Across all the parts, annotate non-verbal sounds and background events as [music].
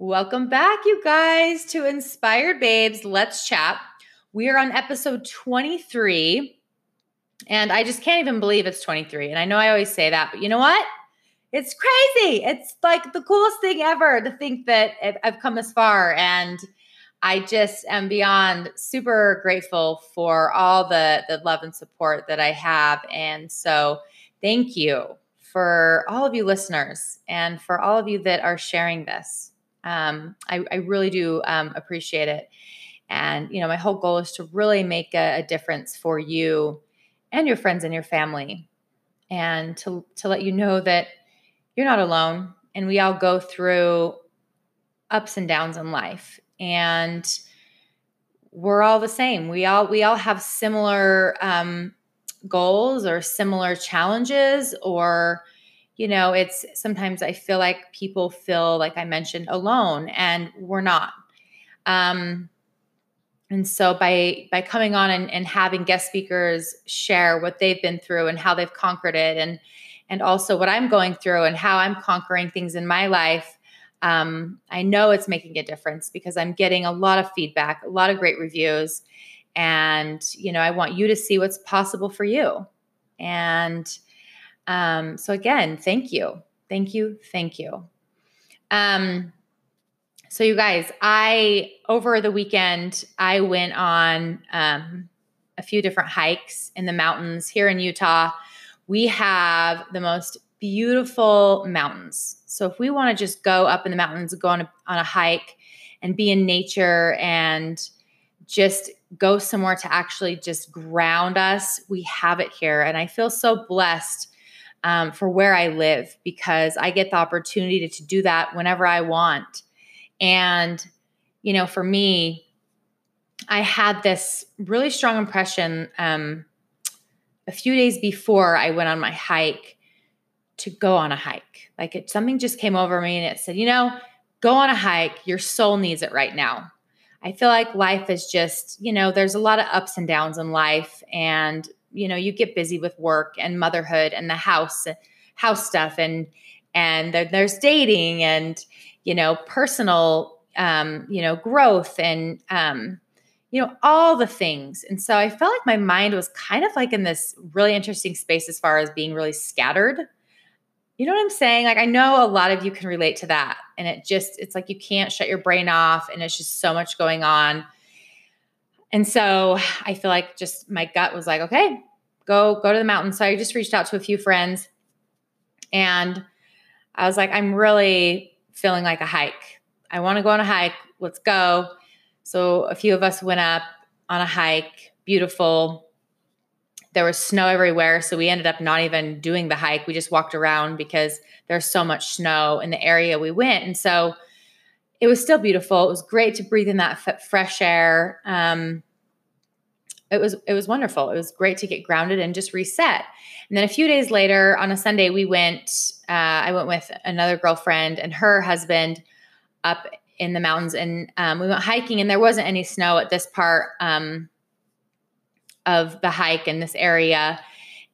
Welcome back, you guys, to Inspired Babes. Let's chat. We are on episode 23, and I just can't even believe it's 23. And I know I always say that, but you know what? It's crazy. It's like the coolest thing ever to think that I've come this far. And I just am beyond super grateful for all the, the love and support that I have. And so, thank you for all of you listeners and for all of you that are sharing this. Um, I, I, really do um, appreciate it. And, you know, my whole goal is to really make a, a difference for you and your friends and your family. And to, to let you know that you're not alone and we all go through ups and downs in life. And we're all the same. We all we all have similar um, goals or similar challenges or you know it's sometimes i feel like people feel like i mentioned alone and we're not. Um and so by by coming on and, and having guest speakers share what they've been through and how they've conquered it and and also what i'm going through and how i'm conquering things in my life um, i know it's making a difference because i'm getting a lot of feedback a lot of great reviews and you know i want you to see what's possible for you. And um, so again thank you. Thank you. Thank you. Um, so you guys i over the weekend i went on um, a few different hikes in the mountains here in utah. We have the most beautiful mountains. So if we want to just go up in the mountains go on a, on a hike and be in nature and just go somewhere to actually just ground us, we have it here. And I feel so blessed um, for where I live because I get the opportunity to, to do that whenever I want. And, you know, for me, I had this really strong impression um, a few days before I went on my hike to go on a hike. Like it, something just came over me and it said, you know, go on a hike. Your soul needs it right now. I feel like life is just, you know, there's a lot of ups and downs in life and you know, you get busy with work and motherhood and the house house stuff and and there's dating and you know, personal um, you know, growth and um you know, all the things. And so I felt like my mind was kind of like in this really interesting space as far as being really scattered you know what I'm saying? Like I know a lot of you can relate to that. And it just it's like you can't shut your brain off and it's just so much going on. And so I feel like just my gut was like, okay, go go to the mountain. So I just reached out to a few friends and I was like, I'm really feeling like a hike. I want to go on a hike. Let's go. So a few of us went up on a hike, beautiful, there was snow everywhere. So we ended up not even doing the hike. We just walked around because there's so much snow in the area we went. And so it was still beautiful. It was great to breathe in that f- fresh air. Um, it was it was wonderful. It was great to get grounded and just reset. And then a few days later, on a Sunday, we went. Uh, I went with another girlfriend and her husband up in the mountains, and um, we went hiking. And there wasn't any snow at this part. Um, of the hike in this area.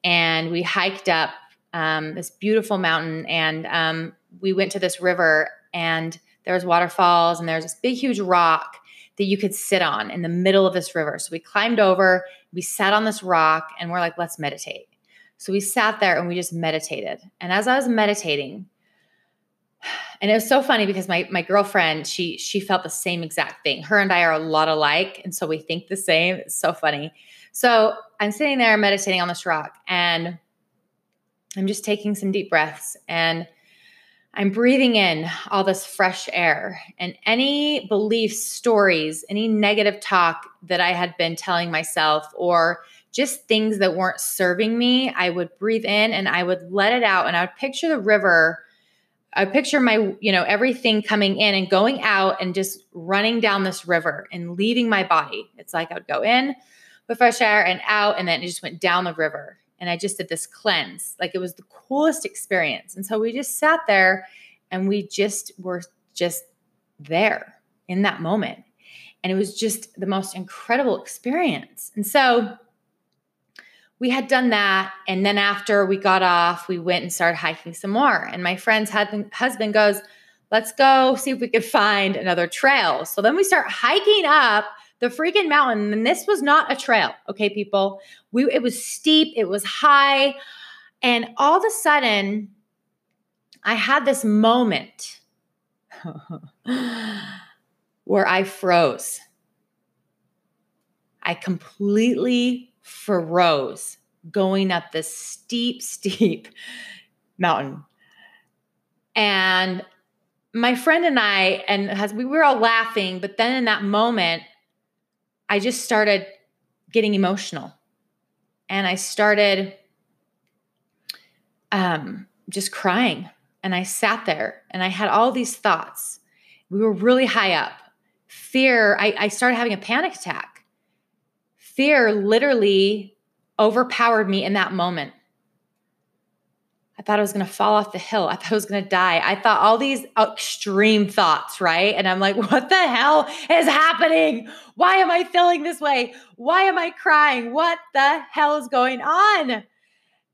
And we hiked up um, this beautiful mountain and um, we went to this river and there was waterfalls and there's this big, huge rock that you could sit on in the middle of this river. So we climbed over, we sat on this rock and we're like, let's meditate. So we sat there and we just meditated. And as I was meditating, [sighs] and it was so funny because my my girlfriend she she felt the same exact thing her and i are a lot alike and so we think the same it's so funny so i'm sitting there meditating on this rock and i'm just taking some deep breaths and i'm breathing in all this fresh air and any beliefs stories any negative talk that i had been telling myself or just things that weren't serving me i would breathe in and i would let it out and i would picture the river I picture my, you know, everything coming in and going out and just running down this river and leaving my body. It's like I would go in with fresh air and out, and then it just went down the river. And I just did this cleanse. Like it was the coolest experience. And so we just sat there and we just were just there in that moment. And it was just the most incredible experience. And so we had done that. And then after we got off, we went and started hiking some more. And my friend's husband goes, let's go see if we could find another trail. So then we start hiking up the freaking mountain. And this was not a trail, okay, people. We it was steep, it was high. And all of a sudden, I had this moment [laughs] where I froze. I completely froze going up this steep, [laughs] steep mountain. And my friend and I, and has, we were all laughing, but then in that moment, I just started getting emotional. And I started um, just crying. And I sat there and I had all these thoughts. We were really high up. Fear, I, I started having a panic attack. Fear literally overpowered me in that moment. I thought I was going to fall off the hill. I thought I was going to die. I thought all these extreme thoughts, right? And I'm like, [laughs] what the hell is happening? Why am I feeling this way? Why am I crying? What the hell is going on?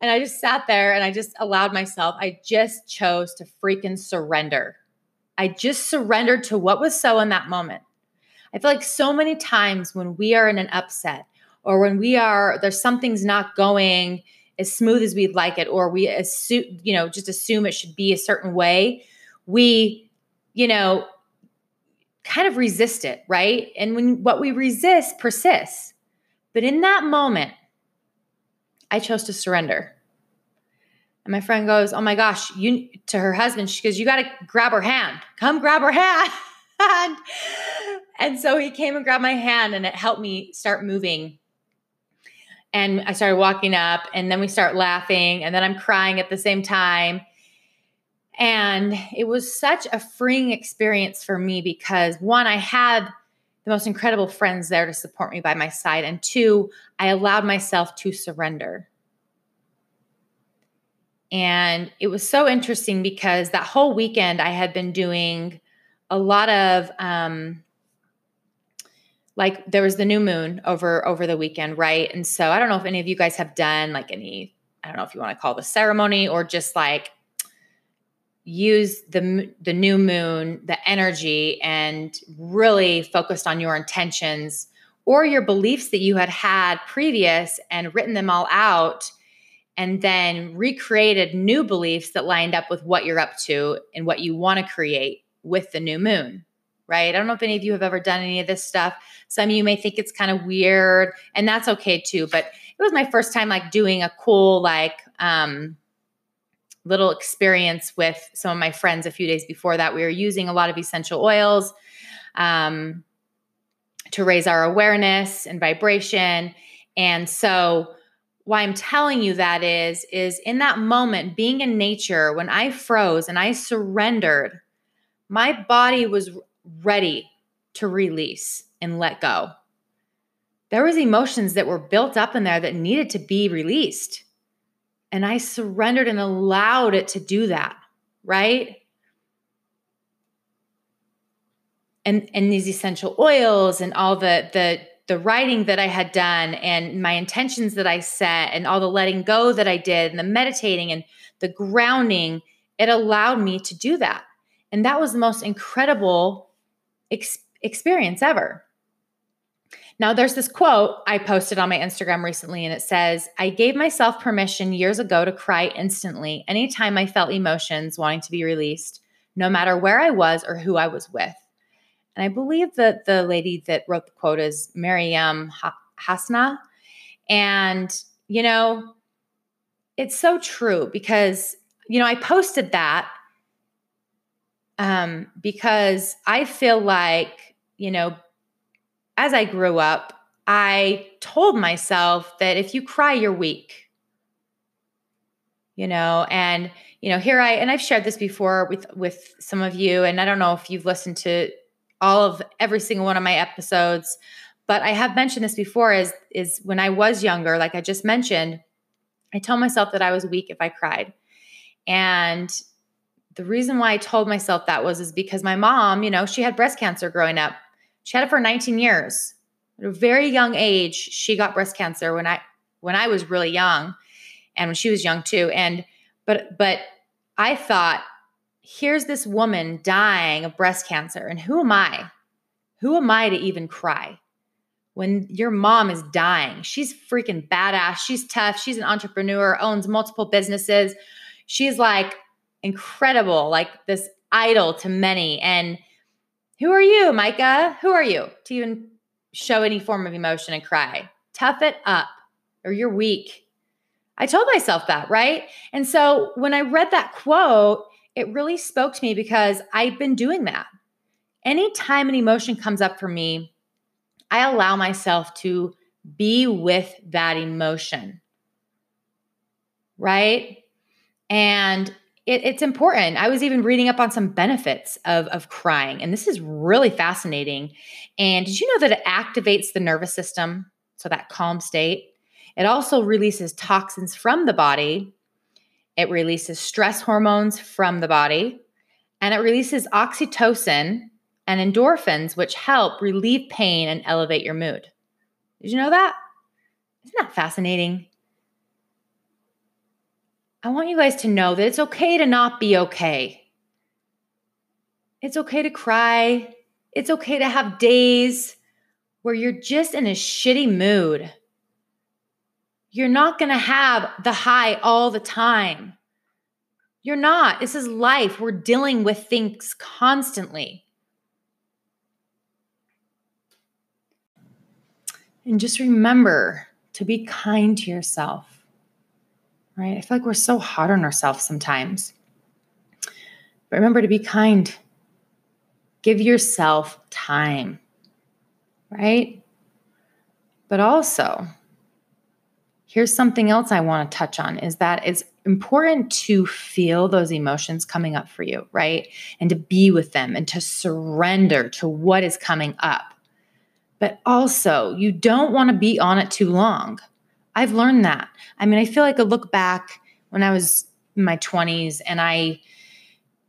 And I just sat there and I just allowed myself, I just chose to freaking surrender. I just surrendered to what was so in that moment. I feel like so many times when we are in an upset or when we are, there's something's not going as smooth as we'd like it, or we assume, you know, just assume it should be a certain way, we, you know, kind of resist it, right? And when what we resist persists. But in that moment, I chose to surrender. And my friend goes, "Oh my gosh, you to her husband, she goes, "You got to grab her hand. Come grab her hand." [laughs] and so he came and grabbed my hand and it helped me start moving and I started walking up, and then we start laughing, and then I'm crying at the same time. And it was such a freeing experience for me because one, I had the most incredible friends there to support me by my side. And two, I allowed myself to surrender. And it was so interesting because that whole weekend I had been doing a lot of um, like there was the new moon over over the weekend, right? And so I don't know if any of you guys have done like any I don't know if you want to call the ceremony or just like use the the new moon, the energy and really focused on your intentions or your beliefs that you had had previous and written them all out and then recreated new beliefs that lined up with what you're up to and what you want to create with the new moon right? I don't know if any of you have ever done any of this stuff. Some of you may think it's kind of weird, and that's okay too. But it was my first time like doing a cool, like, um, little experience with some of my friends a few days before that. We were using a lot of essential oils um, to raise our awareness and vibration. And so, why I'm telling you that is, is in that moment, being in nature, when I froze and I surrendered, my body was ready to release and let go. There was emotions that were built up in there that needed to be released. And I surrendered and allowed it to do that, right? And and these essential oils and all the the the writing that I had done and my intentions that I set and all the letting go that I did and the meditating and the grounding, it allowed me to do that. And that was the most incredible ex- experience ever. Now, there's this quote I posted on my Instagram recently, and it says, I gave myself permission years ago to cry instantly anytime I felt emotions wanting to be released, no matter where I was or who I was with. And I believe that the lady that wrote the quote is Mariam Hasna. And, you know, it's so true because, you know, I posted that um, because I feel like, you know, as I grew up, I told myself that if you cry, you're weak. You know, and you know, here I and I've shared this before with with some of you, and I don't know if you've listened to all of every single one of my episodes, but I have mentioned this before. Is is when I was younger, like I just mentioned, I told myself that I was weak if I cried, and the reason why I told myself that was is because my mom, you know, she had breast cancer growing up. She had it for 19 years. At a very young age, she got breast cancer when I when I was really young and when she was young too. And but but I thought here's this woman dying of breast cancer. And who am I? Who am I to even cry? When your mom is dying, she's freaking badass. She's tough. She's an entrepreneur, owns multiple businesses. She's like incredible, like this idol to many. And who are you, Mika? Who are you to even show any form of emotion and cry? Tough it up, or you're weak. I told myself that, right? And so when I read that quote, it really spoke to me because I've been doing that. Anytime an emotion comes up for me, I allow myself to be with that emotion. Right? And it, it's important. I was even reading up on some benefits of, of crying, and this is really fascinating. And did you know that it activates the nervous system? So, that calm state. It also releases toxins from the body it releases stress hormones from the body and it releases oxytocin and endorphins, which help relieve pain and elevate your mood. Did you know that? Isn't that fascinating? I want you guys to know that it's okay to not be okay. It's okay to cry. It's okay to have days where you're just in a shitty mood. You're not going to have the high all the time. You're not. This is life. We're dealing with things constantly. And just remember to be kind to yourself, right? I feel like we're so hard on ourselves sometimes. But remember to be kind. Give yourself time, right? But also, here's something else I want to touch on is that it's important to feel those emotions coming up for you, right? And to be with them and to surrender to what is coming up. But also, you don't want to be on it too long. I've learned that. I mean, I feel like I look back when I was in my 20s and I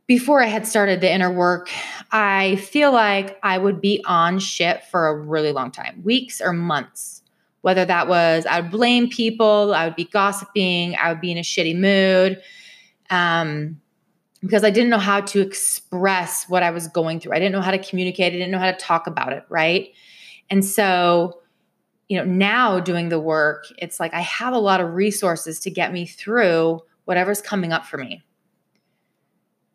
before I had started the inner work, I feel like I would be on shit for a really long time, weeks or months whether that was I would blame people, I would be gossiping, I would be in a shitty mood. Um, because I didn't know how to express what I was going through. I didn't know how to communicate. I didn't know how to talk about it, right? And so, you know, now doing the work, it's like I have a lot of resources to get me through whatever's coming up for me.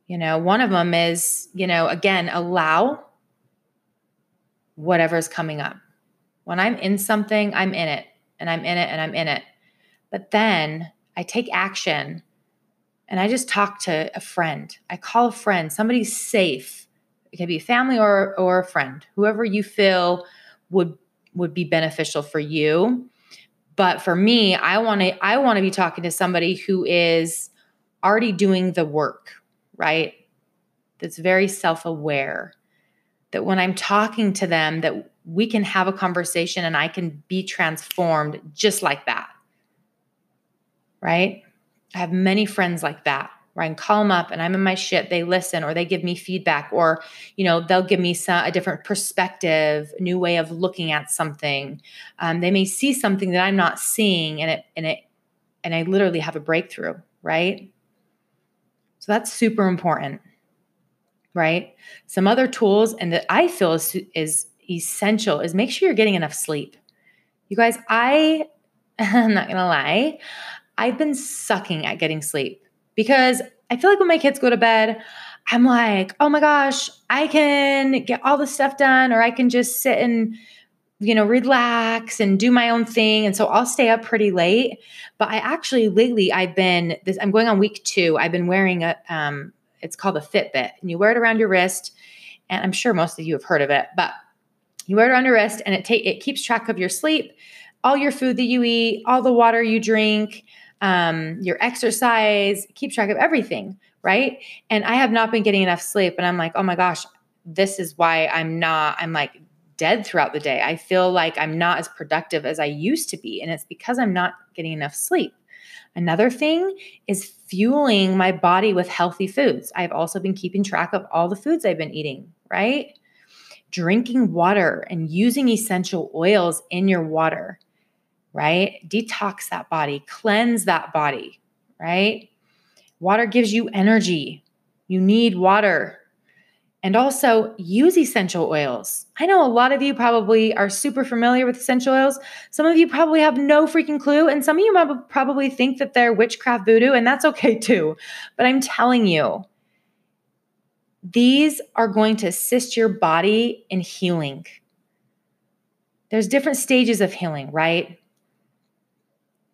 You know, one of them is, you know, again, allow whatever's coming up. When I'm in something, I'm in it and I'm in it and I'm in it. But then I take action and I just talk to a friend. I call a friend, somebody safe. It could be a family or or a friend, whoever you feel would would be beneficial for you. But for me, I want to I want to be talking to somebody who is already doing the work, right? That's very self-aware. That when I'm talking to them that we can have a conversation and I can be transformed just like that. Right? I have many friends like that where I can call them up and I'm in my shit. They listen or they give me feedback or, you know, they'll give me some, a different perspective, new way of looking at something. Um, they may see something that I'm not seeing and it, and it, and I literally have a breakthrough. Right? So that's super important. Right? Some other tools and that I feel is, is essential is make sure you're getting enough sleep. You guys, I [laughs] I'm not gonna lie, I've been sucking at getting sleep because I feel like when my kids go to bed, I'm like, oh my gosh, I can get all the stuff done, or I can just sit and you know, relax and do my own thing. And so I'll stay up pretty late. But I actually lately I've been this I'm going on week two. I've been wearing a um it's called a Fitbit. And you wear it around your wrist. And I'm sure most of you have heard of it, but you wear it on your wrist and it take it keeps track of your sleep, all your food that you eat, all the water you drink, um, your exercise, keep track of everything, right? And I have not been getting enough sleep. And I'm like, oh my gosh, this is why I'm not, I'm like dead throughout the day. I feel like I'm not as productive as I used to be. And it's because I'm not getting enough sleep. Another thing is fueling my body with healthy foods. I've also been keeping track of all the foods I've been eating, right? drinking water and using essential oils in your water, right? Detox that body, cleanse that body, right? Water gives you energy, You need water. And also use essential oils. I know a lot of you probably are super familiar with essential oils. Some of you probably have no freaking clue. And some of you probably think that they're witchcraft voodoo, and that's okay too. But I'm telling you, these are going to assist your body in healing. There's different stages of healing, right?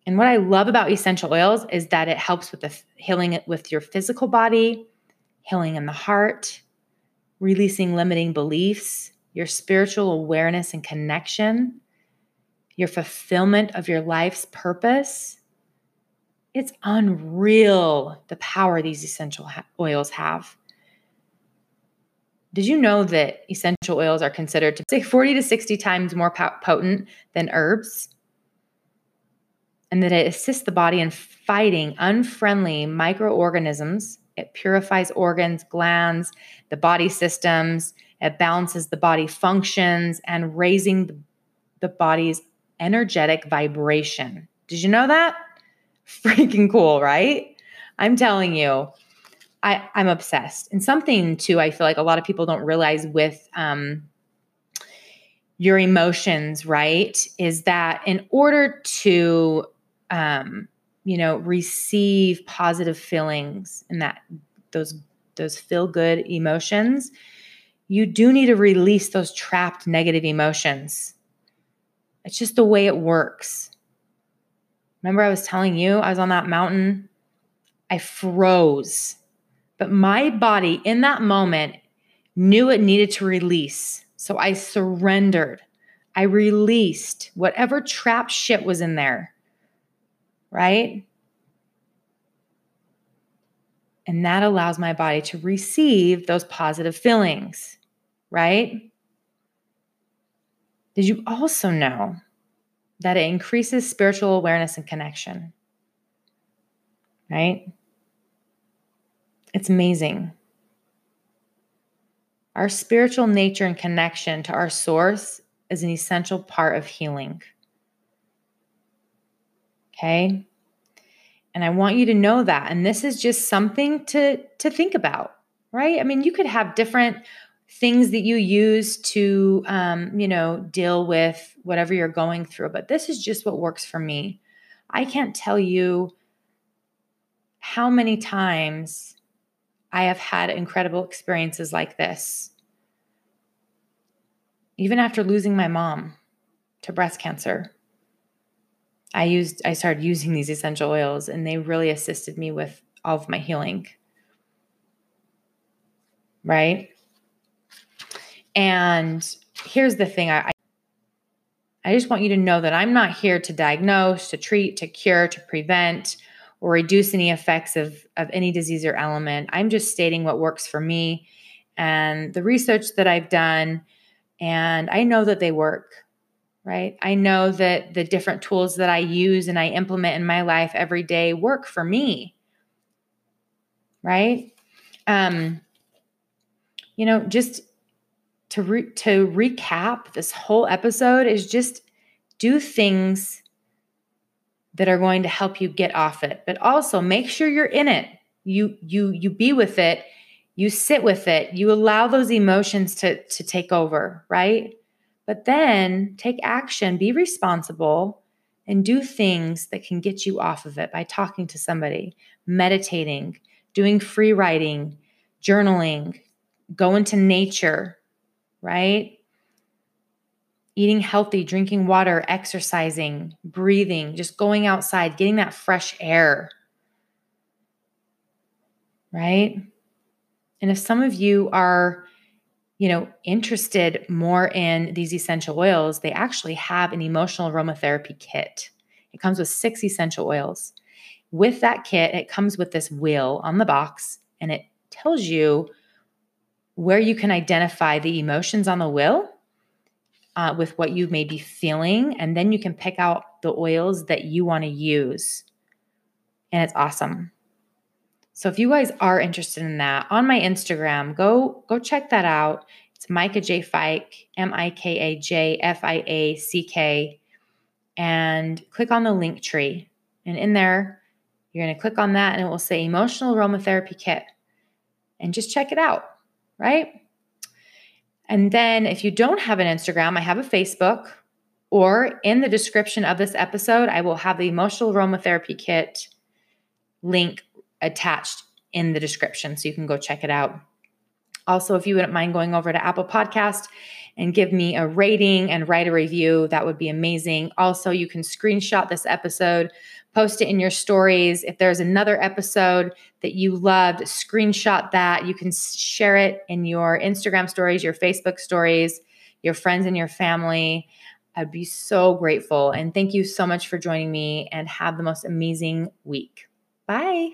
And what I love about essential oils is that it helps with the healing with your physical body, healing in the heart, releasing limiting beliefs, your spiritual awareness and connection, your fulfillment of your life's purpose. It's unreal the power these essential oils have. Did you know that essential oils are considered to say 40 to 60 times more potent than herbs? And that it assists the body in fighting unfriendly microorganisms. It purifies organs, glands, the body systems. It balances the body functions and raising the, body's energetic vibration. Did you know that? [laughs] Freaking cool, right? I'm telling you, I, I'm obsessed. And something too, I feel like a lot of people don't realize with um, your emotions, right, is that in order to, um, you know, receive positive feelings and that those those feel good emotions, you do need to release those trapped negative emotions. It's just the way it works. Remember, I was telling you I was on that mountain. I froze but my body in that moment knew it needed to release. So I surrendered. I released whatever trap shit was in there. Right? And that allows my body to receive those positive feelings. Right? Did you also know that it increases spiritual awareness and connection? Right? It's amazing. Our spiritual nature and connection to our source is an essential part of healing. Okay? And I want you to know that. And this is just something to, to think about, right? I mean, you could have different things that you use to, um, you know, deal with whatever you're going through, but this is just what works for me. I can't tell you how many times I have had incredible experiences like this. Even after losing my mom to breast cancer, I used I started using these essential oils and they really assisted me with all of my healing. Right? And here's the thing I I just want you to know that I'm not here to diagnose, to treat, to cure, to prevent or reduce any effects of, of any disease or element. I'm just stating what works for me and the research that I've done. And I know that they work, right? I know that the different tools that I use and I implement in my life every day work for me, right? Um, you know, just to re- to recap this whole episode is just do things that are going to help you get off it but also make sure you're in it you you you be with it you sit with it you allow those emotions to to take over right but then take action be responsible and do things that can get you off of it by talking to somebody meditating doing free writing journaling go into nature right eating healthy, drinking water, exercising, breathing, just going outside, getting that fresh air. Right? And if some of you are, you know, interested more in these essential oils, they actually have an emotional aromatherapy kit. It comes with six essential oils. With that kit, it comes with this wheel on the box and it tells you where you can identify the emotions on the wheel uh, with what you may be feeling. And then you can pick out the oils that you want to use. And it's awesome. So if you guys are interested in that on my Instagram, go go check that out. It's Mika J Fike, M I K A J F I A C K, and click on the Linktree. And in there, you're going to click on that and it will say emotional aromatherapy kit. and just check it out, right? And then if you don't have an Instagram, I have a Facebook, or in the description of this episode, I will have the emotional aromatherapy kit link attached in the description so you can go check it out. Also, if you wouldn't mind going over to Apple Podcast and give me a rating and write a review, that would be amazing. Also, you can screenshot this episode, post it in your stories. If there's another episode that you loved, screenshot that. You can share it in your Instagram stories, your Facebook stories, your friends and your family. I'd be so grateful. And thank you so much for joining me and have the most amazing week. Bye.